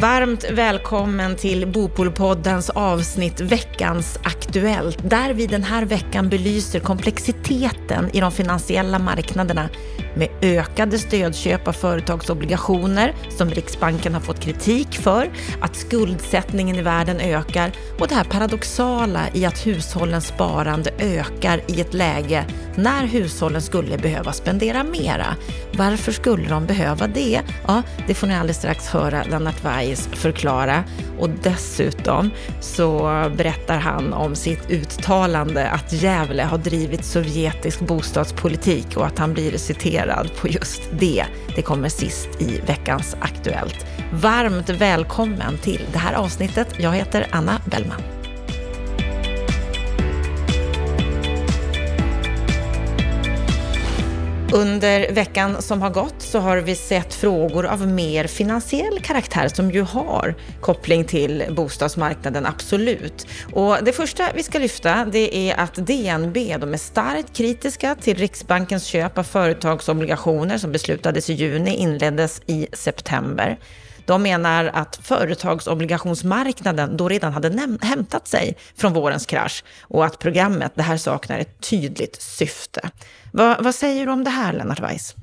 Varmt välkommen till Bopolpoddens avsnitt Veckans Aktuellt, där vi den här veckan belyser komplexiteten i de finansiella marknaderna med ökade stödköp av företagsobligationer som Riksbanken har fått kritik för, att skuldsättningen i världen ökar och det här paradoxala i att hushållens sparande ökar i ett läge när hushållen skulle behöva spendera mera. Varför skulle de behöva det? Ja, det får ni alldeles strax höra Lennart Weiss förklara. Och dessutom så berättar han om sitt uttalande att Gävle har drivit sovjetisk bostadspolitik och att han blir citerad på just det. Det kommer sist i veckans Aktuellt. Varmt välkommen till det här avsnittet. Jag heter Anna Bellman. Under veckan som har gått så har vi sett frågor av mer finansiell karaktär som ju har koppling till bostadsmarknaden, absolut. Och det första vi ska lyfta det är att DNB de är starkt kritiska till Riksbankens köp av företagsobligationer som beslutades i juni, inleddes i september. De menar att företagsobligationsmarknaden då redan hade hämtat sig från vårens krasch och att programmet, det här saknar ett tydligt syfte. Va, vad säger du om det här, Lennart Weiss?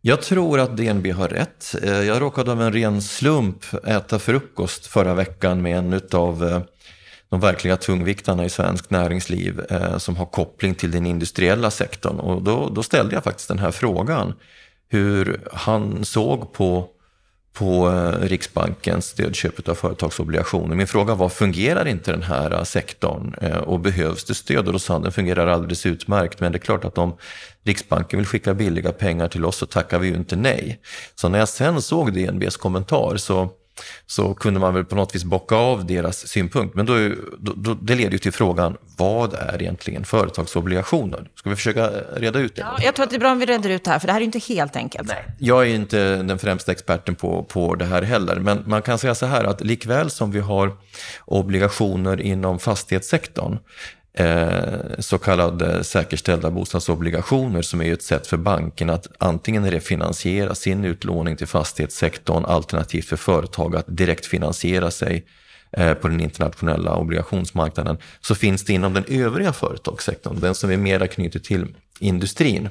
Jag tror att DNB har rätt. Eh, jag råkade av en ren slump äta frukost förra veckan med en av eh, de verkliga tungviktarna i svenskt näringsliv eh, som har koppling till den industriella sektorn. Och då, då ställde jag faktiskt den här frågan. Hur han såg på på eh, Riksbankens stödköp av företagsobligationer. Min fråga var, fungerar inte den här eh, sektorn eh, och behövs det stöd? Och då sa han, den fungerar alldeles utmärkt, men det är klart att om Riksbanken vill skicka billiga pengar till oss så tackar vi ju inte nej. Så när jag sen såg DNBs kommentar så så kunde man väl på något vis bocka av deras synpunkt. Men då, då, då, det leder ju till frågan, vad är egentligen företagsobligationer? Ska vi försöka reda ut det? Ja, jag tror att det är bra om vi reder ut det här, för det här är ju inte helt enkelt. Nej. Jag är inte den främsta experten på, på det här heller, men man kan säga så här att likväl som vi har obligationer inom fastighetssektorn, eh, Eh, så kallade säkerställda bostadsobligationer som är ett sätt för banken att antingen refinansiera sin utlåning till fastighetssektorn alternativt för företag att direkt finansiera sig eh, på den internationella obligationsmarknaden så finns det inom den övriga företagssektorn, den som är mera knutet till industrin,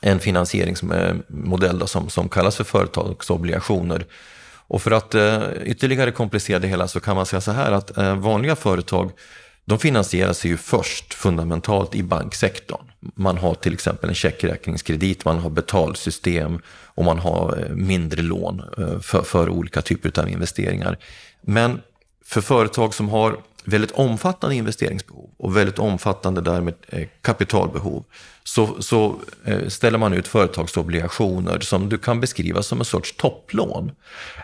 en finansieringsmodell som, som kallas för företagsobligationer. Och för att eh, ytterligare komplicera det hela så kan man säga så här att eh, vanliga företag de finansierar sig ju först fundamentalt i banksektorn. Man har till exempel en checkräkningskredit, man har betalsystem och man har eh, mindre lån eh, för, för olika typer av investeringar. Men för företag som har väldigt omfattande investeringsbehov och väldigt omfattande därmed eh, kapitalbehov så, så eh, ställer man ut företagsobligationer som du kan beskriva som en sorts topplån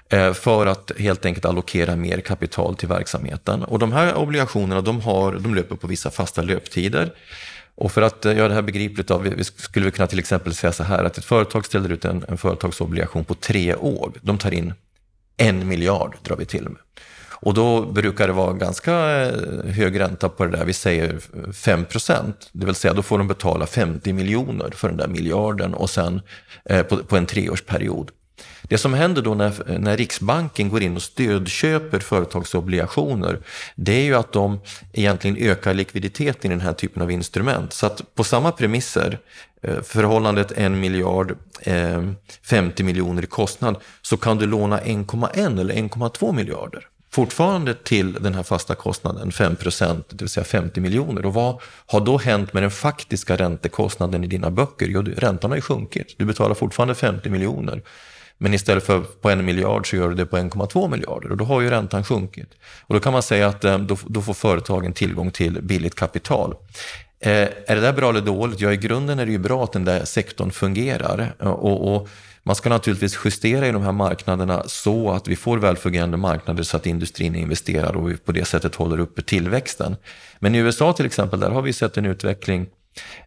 eh, för att helt enkelt allokera mer kapital till verksamheten. Och de här obligationerna de, har, de löper på vissa fasta löptider. Och för att göra det här begripligt, då, vi skulle vi kunna till exempel säga så här att ett företag ställer ut en, en företagsobligation på tre år. De tar in en miljard, drar vi till med. Och då brukar det vara ganska eh, hög ränta på det där, vi säger 5 procent. Det vill säga då får de betala 50 miljoner för den där miljarden och sen eh, på, på en treårsperiod. Det som händer då när, när Riksbanken går in och stödköper företagsobligationer, det är ju att de egentligen ökar likviditeten i den här typen av instrument. Så att på samma premisser, eh, förhållandet en miljard, eh, 50 miljoner i kostnad, så kan du låna 1,1 eller 1,2 miljarder fortfarande till den här fasta kostnaden 5 procent, det vill säga 50 miljoner. Och vad har då hänt med den faktiska räntekostnaden i dina böcker? Jo, räntan har ju sjunkit. Du betalar fortfarande 50 miljoner. Men istället för på en miljard så gör du det på 1,2 miljarder och då har ju räntan sjunkit. Och då kan man säga att eh, då, då får företagen tillgång till billigt kapital. Eh, är det där bra eller dåligt? Ja, i grunden är det ju bra att den där sektorn fungerar. Eh, och, och man ska naturligtvis justera i de här marknaderna så att vi får välfungerande marknader så att industrin investerar och vi på det sättet håller uppe tillväxten. Men i USA till exempel, där har vi sett en utveckling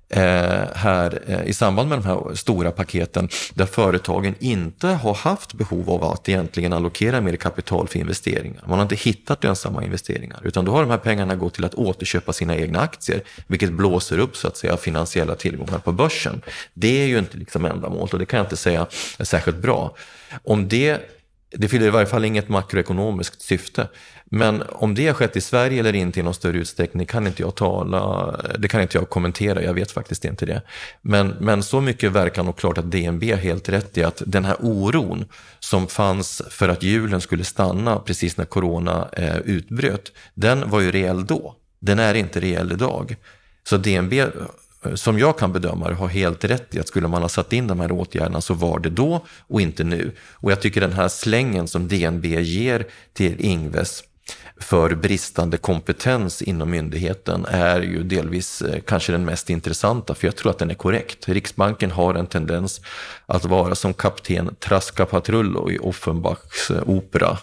Eh, här eh, i samband med de här stora paketen där företagen inte har haft behov av att egentligen allokera mer kapital för investeringar. Man har inte hittat lönsamma investeringar utan då har de här pengarna gått till att återköpa sina egna aktier vilket blåser upp så att säga finansiella tillgångar på börsen. Det är ju inte liksom ändamålet och det kan jag inte säga är särskilt bra. Om det det fyller i varje fall inget makroekonomiskt syfte. Men om det har skett i Sverige eller inte i någon större utsträckning kan inte jag tala, det kan inte jag kommentera, jag vet faktiskt inte det. Men, men så mycket verkar nog klart att DNB har helt rätt i att den här oron som fanns för att hjulen skulle stanna precis när corona eh, utbröt, den var ju reell då. Den är inte reell idag. Så DNB som jag kan bedöma det, har helt rätt i att skulle man ha satt in de här åtgärderna så var det då och inte nu. Och jag tycker den här slängen som DNB ger till Ingves för bristande kompetens inom myndigheten är ju delvis eh, kanske den mest intressanta, för jag tror att den är korrekt. Riksbanken har en tendens att vara som kapten Traska Patrullo i Offenbachs eh, opera.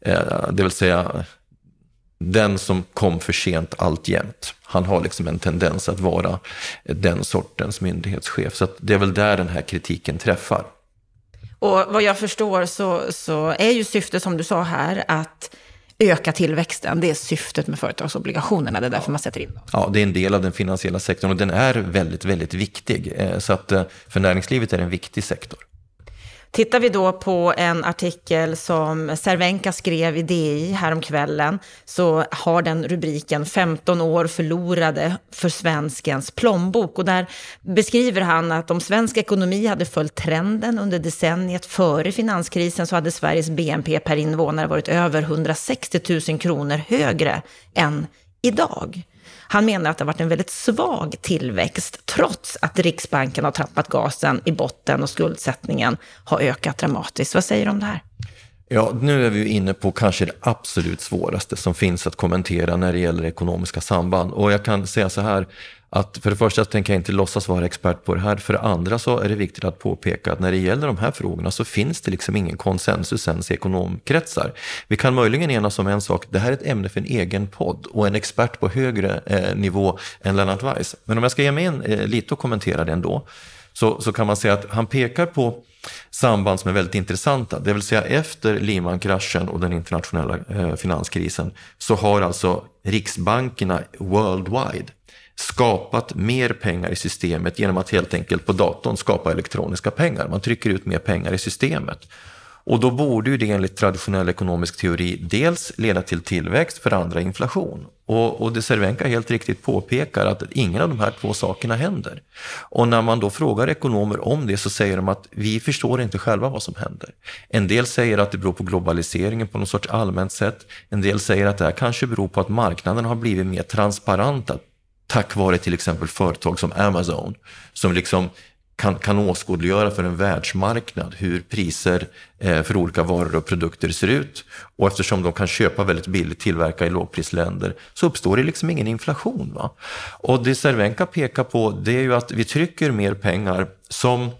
Eh, det vill säga den som kom för sent alltjämt. Han har liksom en tendens att vara den sortens myndighetschef. Så det är väl där den här kritiken träffar. Och vad jag förstår så, så är ju syftet, som du sa här, att öka tillväxten. Det är syftet med företagsobligationerna, det är därför man sätter in dem. Ja, det är en del av den finansiella sektorn och den är väldigt, väldigt viktig. Eh, så att eh, för näringslivet är det en viktig sektor. Tittar vi då på en artikel som Cervenka skrev i DI häromkvällen så har den rubriken 15 år förlorade för svenskens plånbok. Och där beskriver han att om svensk ekonomi hade följt trenden under decenniet före finanskrisen så hade Sveriges BNP per invånare varit över 160 000 kronor högre än idag. Han menar att det har varit en väldigt svag tillväxt, trots att Riksbanken har trappat gasen i botten och skuldsättningen har ökat dramatiskt. Vad säger du om det här? Ja, nu är vi inne på kanske det absolut svåraste som finns att kommentera när det gäller ekonomiska samband. Och jag kan säga så här, att för det första tänker jag inte låtsas vara expert på det här. För det andra så är det viktigt att påpeka att när det gäller de här frågorna så finns det liksom ingen konsensus ens i ekonomkretsar. Vi kan möjligen enas om en sak, det här är ett ämne för en egen podd och en expert på högre eh, nivå än Lennart Weiss. Men om jag ska ge mig in eh, lite och kommentera det ändå, så, så kan man säga att han pekar på samband som är väldigt intressanta. Det vill säga efter Lehman-kraschen och den internationella eh, finanskrisen så har alltså riksbankerna worldwide skapat mer pengar i systemet genom att helt enkelt på datorn skapa elektroniska pengar. Man trycker ut mer pengar i systemet. Och då borde ju det enligt traditionell ekonomisk teori dels leda till tillväxt, för andra inflation. Och, och det Cervenka helt riktigt påpekar att ingen av de här två sakerna händer. Och när man då frågar ekonomer om det så säger de att vi förstår inte själva vad som händer. En del säger att det beror på globaliseringen på något sorts allmänt sätt. En del säger att det här kanske beror på att marknaden har blivit mer transparenta tack vare till exempel företag som Amazon som liksom kan, kan åskådliggöra för en världsmarknad hur priser eh, för olika varor och produkter ser ut. Och eftersom de kan köpa väldigt billigt, tillverka i lågprisländer, så uppstår det liksom ingen inflation. Va? Och det Cervenka pekar på, det är ju att vi trycker mer pengar som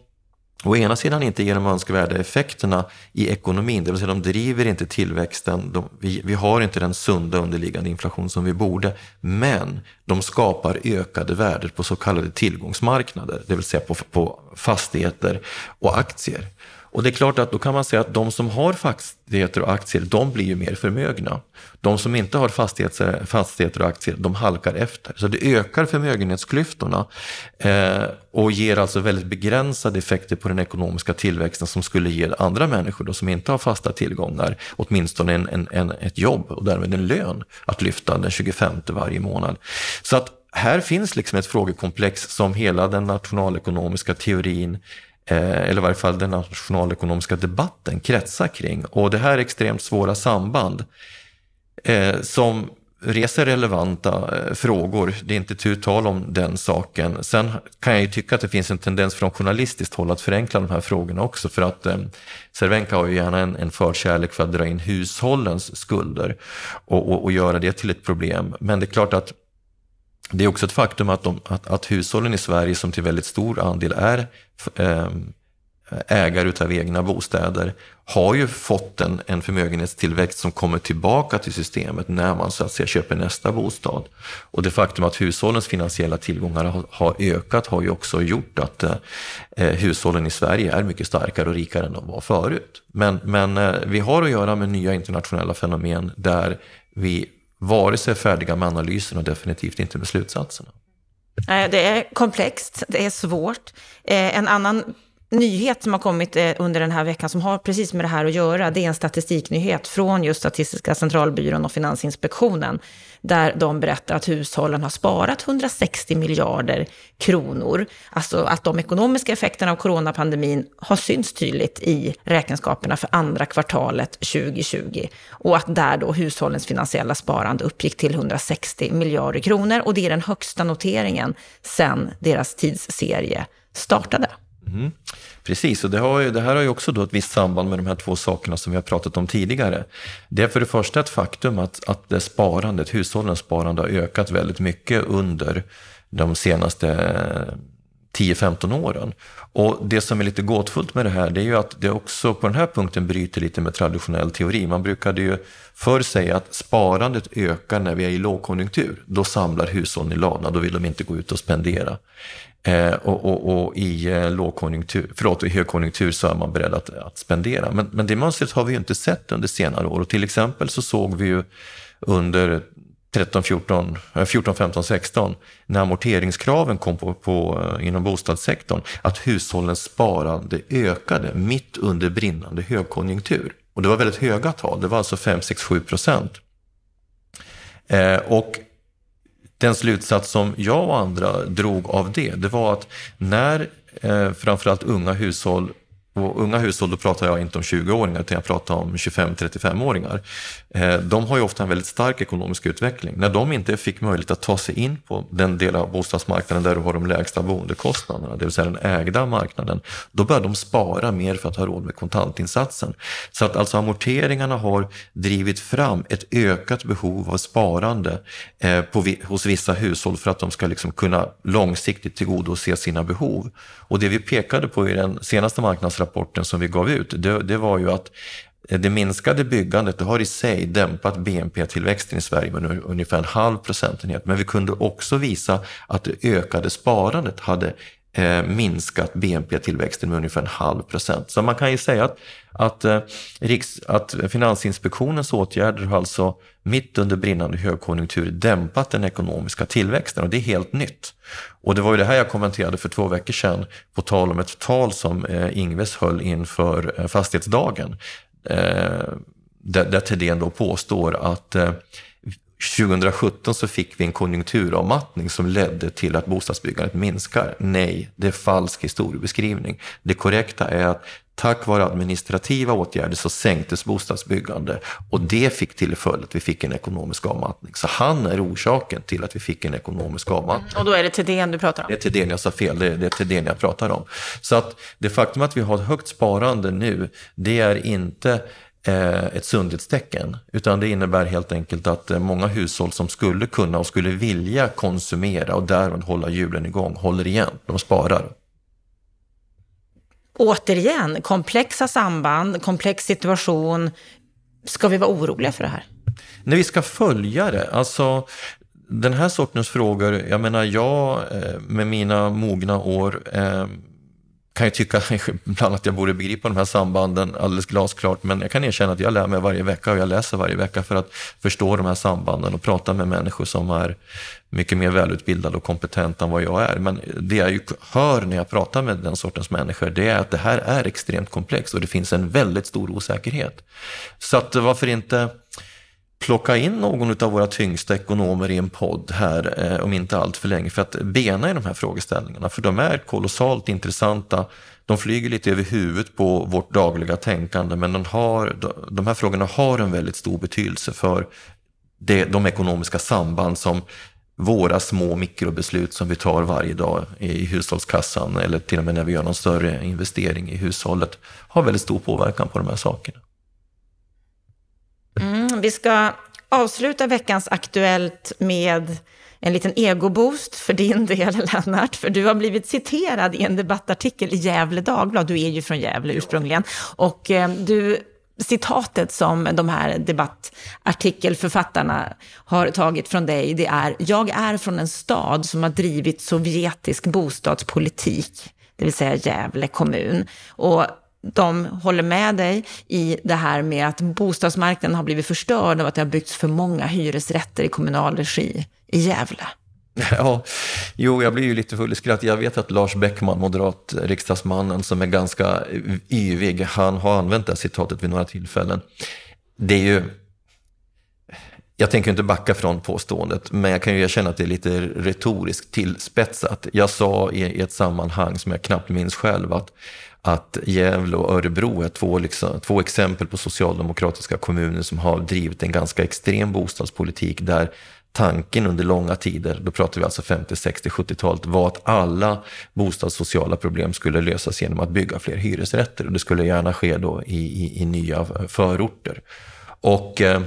å ena sidan inte ger de önskvärda effekterna i ekonomin, det vill säga de driver inte tillväxten, de, vi, vi, har inte den sunda underliggande inflation som vi borde, men de skapar ökade värden på så kallade tillgångsmarknader, det vill säga på, på fastigheter och aktier. Och det är klart att då kan man säga att de som har fastigheter och aktier, de blir ju mer förmögna. De som inte har fastigheter, fastigheter och aktier, de halkar efter. Så det ökar förmögenhetsklyftorna eh, och ger alltså väldigt begränsade effekter på den ekonomiska tillväxten som skulle ge andra människor då, som inte har fasta tillgångar, åtminstone en, en, en, ett jobb och därmed en lön att lyfta den 25 varje månad. Så att här finns liksom ett frågekomplex som hela den nationalekonomiska teorin Eh, Eh, eller i varje fall den nationalekonomiska debatten kretsar kring. Och det här är extremt svåra samband eh, som reser relevanta eh, frågor. Det är inte tu tal om den saken. Sen kan jag ju tycka att det finns en tendens från journalistiskt håll att förenkla de här frågorna också. För att eh, Cervenka har ju gärna en, en förkärlek för att dra in hushållens skulder och, och, och göra det till ett problem. Men det är klart att det är också ett faktum att, de, att, att, hushållen i Sverige som till väldigt stor andel är eh, ägare utav egna bostäder har ju fått en, en förmögenhetstillväxt som kommer tillbaka till systemet när man så att säga köper nästa bostad. Och det faktum att hushållens finansiella tillgångar har, har ökat har ju också gjort att eh, eh, hushållen i Sverige är mycket starkare och rikare än de var förut. Men, men eh, vi har att göra med nya internationella fenomen där vi vare sig färdiga med analysen och definitivt inte med slutsatserna. Det är komplext, det är svårt. Eh, en annan nyhet som har kommit eh, under den här veckan som har precis med det här att göra, det är en statistiknyhet från just Statistiska centralbyrån och Finansinspektionen, där de berättar att hushållen har sparat 160 miljarder kronor. Alltså att de ekonomiska effekterna av coronapandemin har synts tydligt i räkenskaperna för andra kvartalet 2020. Och att där då hushållens finansiella sparande uppgick till 160 miljarder kronor. Och det är den högsta noteringen sedan deras tidsserie startade. Mm. Precis, och det, har ju, det, här har ju också då ett visst samband med de här två sakerna som vi har pratat om tidigare. Det är för det första ett faktum att, att det sparandet, hushållens sparande har ökat väldigt mycket under de senaste eh, 10-15 åren. Och det som är lite gåtfullt med det här, det är ju att det också på den här punkten bryter lite med traditionell teori. Man brukade ju förr säga att sparandet ökar när vi är i lågkonjunktur. Då samlar hushållen i lana, då vill de inte gå ut och spendera. Eh, och, och, och, i eh, lågkonjunktur, förlåt, i högkonjunktur så är man beredd att, att spendera. Men, men det mönstret har vi ju inte sett under senare år. Och till exempel så såg vi ju under 13, 14, 14 15, 16, när amorteringskraven kom på, på, eh, inom bostadssektorn, att hushållens sparande ökade mitt under brinnande högkonjunktur. Och det var väldigt höga tal, det var alltså 5, 6, 7 procent. Eh, och den slutsats som jag och andra drog av det, det var att när eh, framförallt unga hushåll och unga hushåll, då pratar jag inte om 20-åringar, utan jag pratar om 25-35-åringar. Eh, de har ju ofta en väldigt stark ekonomisk utveckling. När de inte fick möjlighet att ta sig in på den del av bostadsmarknaden där du har de lägsta boendekostnaderna, det vill säga den ägda marknaden, då börjar de spara mer för att ha råd med kontantinsatsen. Så att alltså amorteringarna har drivit fram ett ökat behov av sparande eh, på, hos vissa hushåll för att de ska liksom kunna långsiktigt tillgodose sina behov. Och det vi pekade på i den senaste rapporten som vi gav ut, det, det var ju att eh, det minskade byggandet det har i sig dämpat BNP-tillväxten i Sverige med ungefär en halv procentenhet. Men vi kunde också visa att det ökade sparandet hade eh, minskat BNP-tillväxten med ungefär en halv procent. Så man kan ju säga att, att, eh, Riks, att Finansinspektionens åtgärder har alltså mitt under brinnande högkonjunktur dämpat den ekonomiska tillväxten och det är helt nytt. Och det var ju det här jag kommenterade för två veckor sedan på tal om ett tal som eh, Ingves höll inför eh, fastighetsdagen. Eh, där, där Thedéen då påstår att eh, 2017 så fick vi en konjunkturavmattning som ledde till att bostadsbyggandet minskar. Nej, det är falsk historiebeskrivning. Det korrekta är att tack vare administrativa åtgärder så sänktes bostadsbyggande och det fick till följd att vi fick en ekonomisk avmattning. Så han är orsaken till att vi fick en ekonomisk avmattning. Och då är det Thedéen du pratar om? Det är Thedéen, jag sa fel, det är, det är Thedéen jag pratar om. Så att det faktum att vi har ett högt sparande nu, det är inte ett sundhetstecken, utan det innebär helt enkelt att eh, många hushåll som skulle kunna och skulle vilja konsumera och därmed hålla hjulen igång håller igen, de sparar. Återigen, komplexa samband, komplex situation. Ska vi vara oroliga för det här? Nej, vi ska följa det. Alltså, den här sortens frågor, jag menar jag eh, med mina mogna år kan ju tycka ibland att jag borde begripa de här sambanden alldeles glasklart, men jag kan erkänna att jag lär mig varje vecka och jag läser varje vecka för att förstå de här sambanden och prata med människor som är mycket mer välutbildade och kompetenta än vad jag är. Men det jag ju hör när jag pratar med den sortens människor, det är att det här är extremt komplext och det finns en väldigt stor osäkerhet. Så att varför inte plocka in någon av våra tyngsta ekonomer i en podd här eh, om inte allt för länge för att bena i de här frågeställningarna. För de är kolossalt intressanta. De flyger lite över huvudet på vårt dagliga tänkande men de, har, de här frågorna har en väldigt stor betydelse för det, de ekonomiska samband som våra små mikrobeslut som vi tar varje dag i hushållskassan eller till och med när vi gör någon större investering i hushållet har väldigt stor påverkan på de här sakerna. Vi ska avsluta veckans Aktuellt med en liten egoboost för din del, Lennart. För du har blivit citerad i en debattartikel i Gävle Dagblad. Du är ju från Gävle ursprungligen. Och eh, du, citatet som de här debattartikelförfattarna har tagit från dig, det är “Jag är från en stad som har drivit sovjetisk bostadspolitik” det vill säga Gävle kommun. Och de håller med dig i det här med att bostadsmarknaden har blivit förstörd av att det har byggts för många hyresrätter i kommunal regi i Gävle. Ja, jo, jag blir ju lite full i skratt. Jag vet att Lars Bäckman, moderat riksdagsmannen, som är ganska yvig, han har använt det här citatet vid några tillfällen. Det är ju... Jag tänker inte backa från påståendet, men jag kan ju erkänna att det är lite retoriskt tillspetsat. Jag sa i ett sammanhang som jag knappt minns själv att, att Gävle och Örebro är två, liksom, två exempel på socialdemokratiska kommuner som har drivit en ganska extrem bostadspolitik där tanken under långa tider, då pratar vi alltså 50, 60, 70-talet, var att alla bostadssociala problem skulle lösas genom att bygga fler hyresrätter. Och det skulle gärna ske då i, i, i nya förorter. Och eh,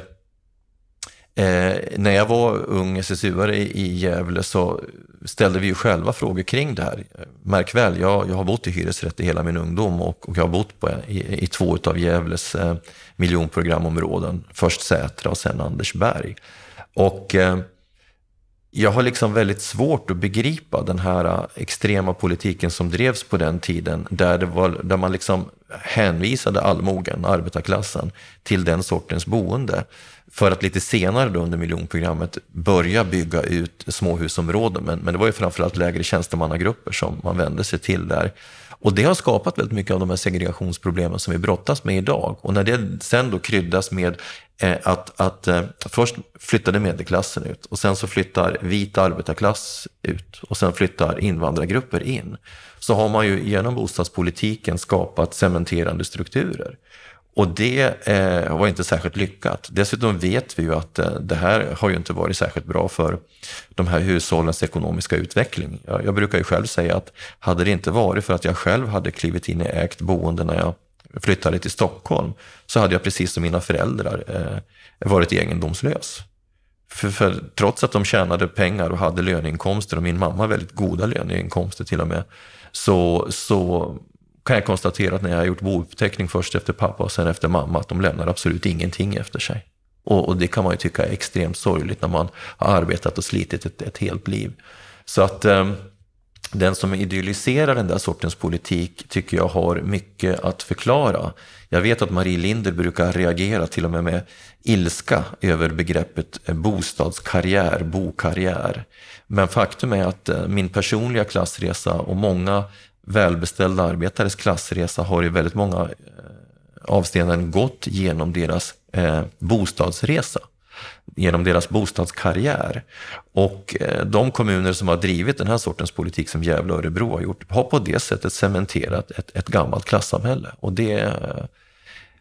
eh när jag var ung SSU-are i Gävle så ställde vi ju själva frågor kring det här. Märk väl, jag, jag har bott i hyresrätt i hela min ungdom och, och jag har bott på, i, i två av Gävles eh, miljonprogramområden. Först Sätra och sen Andersberg. Och eh, jag har liksom väldigt svårt att begripa den här äh, extrema politiken som drevs på den tiden, där, det var, där man liksom hänvisade allmogen, arbetarklassen, till den sortens boende. För att lite senare då under miljonprogrammet börja bygga ut småhusområden. Men, men det var ju framförallt lägre tjänstemannagrupper som man vände sig till där. Och det har skapat väldigt mycket av de här segregationsproblemen som vi brottas med idag. Och när det sen då kryddas med eh, att, att eh, först flyttade medelklassen ut och sen så flyttar vit arbetarklass ut och sen flyttar invandrargrupper in. Så har man ju genom bostadspolitiken skapat cementerande strukturer. Och det eh, var inte särskilt lyckat. Dessutom vet vi ju att eh, det här har ju inte varit särskilt bra för de här hushållens ekonomiska utveckling. Jag, jag, brukar ju själv säga att hade det inte varit för att jag själv hade klivit in i ägt boende när jag flyttade till Stockholm så hade jag precis som mina föräldrar eh, varit egendomslös. För, för, trots att de tjänade pengar och hade löneinkomster och min mamma väldigt goda löneinkomster till och med, så, så kan jag konstatera att när jag har gjort bouppteckning först efter pappa och sen efter mamma, att de lämnar absolut ingenting efter sig. Och, och det kan man ju tycka är extremt sorgligt när man har arbetat och slitit ett, ett helt liv. Så att eh, den som idealiserar den där sortens politik tycker jag har mycket att förklara. Jag vet att Marie Linder brukar reagera till och med med ilska över begreppet eh, bostadskarriär, bokarriär. Men faktum är att eh, min personliga klassresa och många välbeställda arbetares klassresa har i väldigt många eh, avseenden gått genom deras eh, bostadsresa, genom deras bostadskarriär. Och eh, de kommuner som har drivit den här sortens politik som Gävle och Örebro har gjort, har på det sättet cementerat ett, ett gammalt klassamhälle. Och det eh,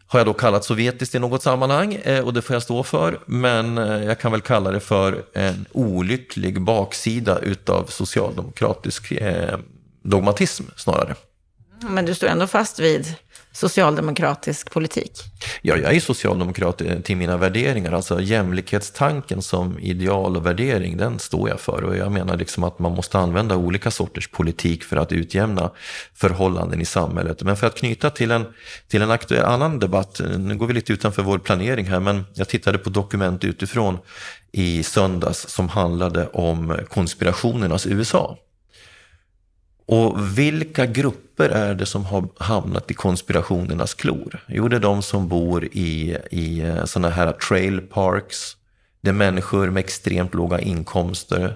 har jag då kallat sovjetiskt i något sammanhang eh, och det får jag stå för. Men eh, jag kan väl kalla det för en olycklig baksida utav socialdemokratisk eh, dogmatism snarare. Men du står ändå fast vid socialdemokratisk politik? Ja, jag är socialdemokrat eh, till mina värderingar. Alltså jämlikhetstanken som ideal och värdering, den står jag för. Och jag menar liksom att man måste använda olika sorters politik för att utjämna förhållanden i samhället. Men för att knyta till en, till en aktuell, annan debatt, eh, nu går vi lite utanför vår planering här, men jag tittade på dokument utifrån i söndags som handlade om konspirationernas USA. Och vilka grupper är det som har hamnat i konspirationernas klor? Jo, det är de som bor i, i eh, sådana här trail parks. Det är människor med extremt låga inkomster,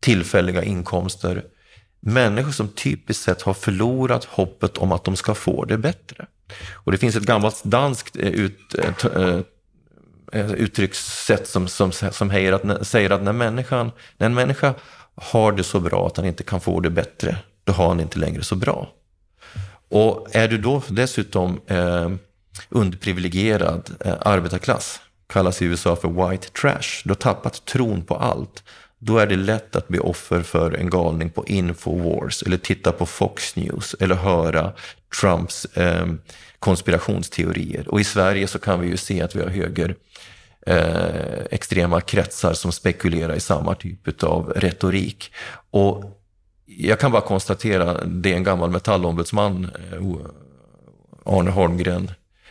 tillfälliga inkomster. Människor som typiskt sett har förlorat hoppet om att de ska få det bättre. Och det finns ett gammalt danskt eh, ut, eh, uttryckssätt som, som, som säger att, säger att när, människan, när en människa har det så bra att han inte kan få det bättre, då har han inte längre så bra. Och är du då dessutom eh, underprivilegierad eh, arbetarklass, kallas i USA för white trash, du har tappat tron på allt, då är det lätt att bli offer för en galning på Infowars eller titta på Fox News eller höra Trumps eh, konspirationsteorier. Och i Sverige så kan vi ju se att vi har höger eh, extrema kretsar som spekulerar i samma typ av retorik. Och jag kan bara konstatera, det en gammal metallombudsman, eh, Arne Holmgren,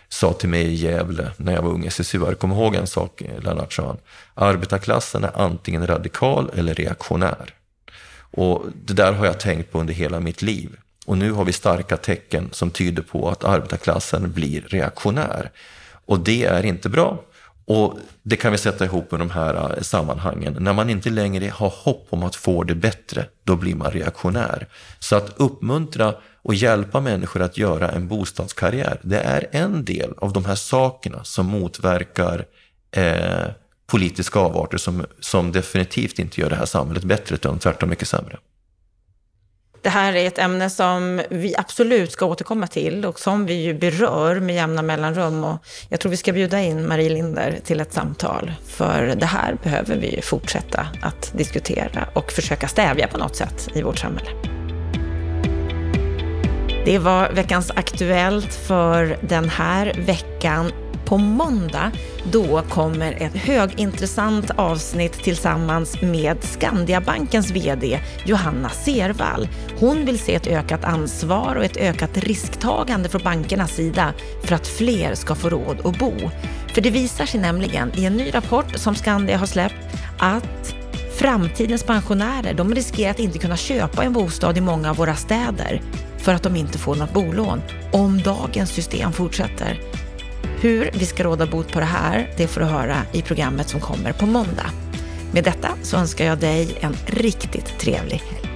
sa till mig i Gävle när jag var ung SSU-are. Kom ihåg en sak, eh, Lennart, sa han. Arbetarklassen är antingen radikal eller reaktionär. Och det där har jag tänkt på under hela mitt liv. Och nu har vi starka tecken som tyder på att arbetarklassen blir reaktionär. Och det är inte bra. Och det kan vi sätta ihop med de här eh, sammanhangen. När man inte längre har hopp om att få det bättre, då blir man reaktionär. Så att uppmuntra och hjälpa människor att göra en bostadskarriär, det är en del av de här sakerna som motverkar eh, politiska avarter som, som definitivt inte gör det här samhället bättre, utan tvärtom mycket sämre. Det här är ett ämne som vi absolut ska återkomma till och som vi ju berör med jämna mellanrum. Och jag tror vi ska bjuda in Marie Linder till ett samtal. För det här behöver vi fortsätta att diskutera och försöka stävja på något sätt i vårt samhälle. Det var veckans Aktuellt för den här veckan. På måndag, då kommer ett högintressant avsnitt tillsammans med Skandiabankens VD Johanna Servall. Hon vill se ett ökat ansvar och ett ökat risktagande från bankernas sida för att fler ska få råd att bo. För det visar sig nämligen i en ny rapport som Skandia har släppt att framtidens pensionärer de riskerar att inte kunna köpa en bostad i många av våra städer för att de inte får något bolån om dagens system fortsätter. Hur vi ska råda bot på det här, det får du höra i programmet som kommer på måndag. Med detta så önskar jag dig en riktigt trevlig helg.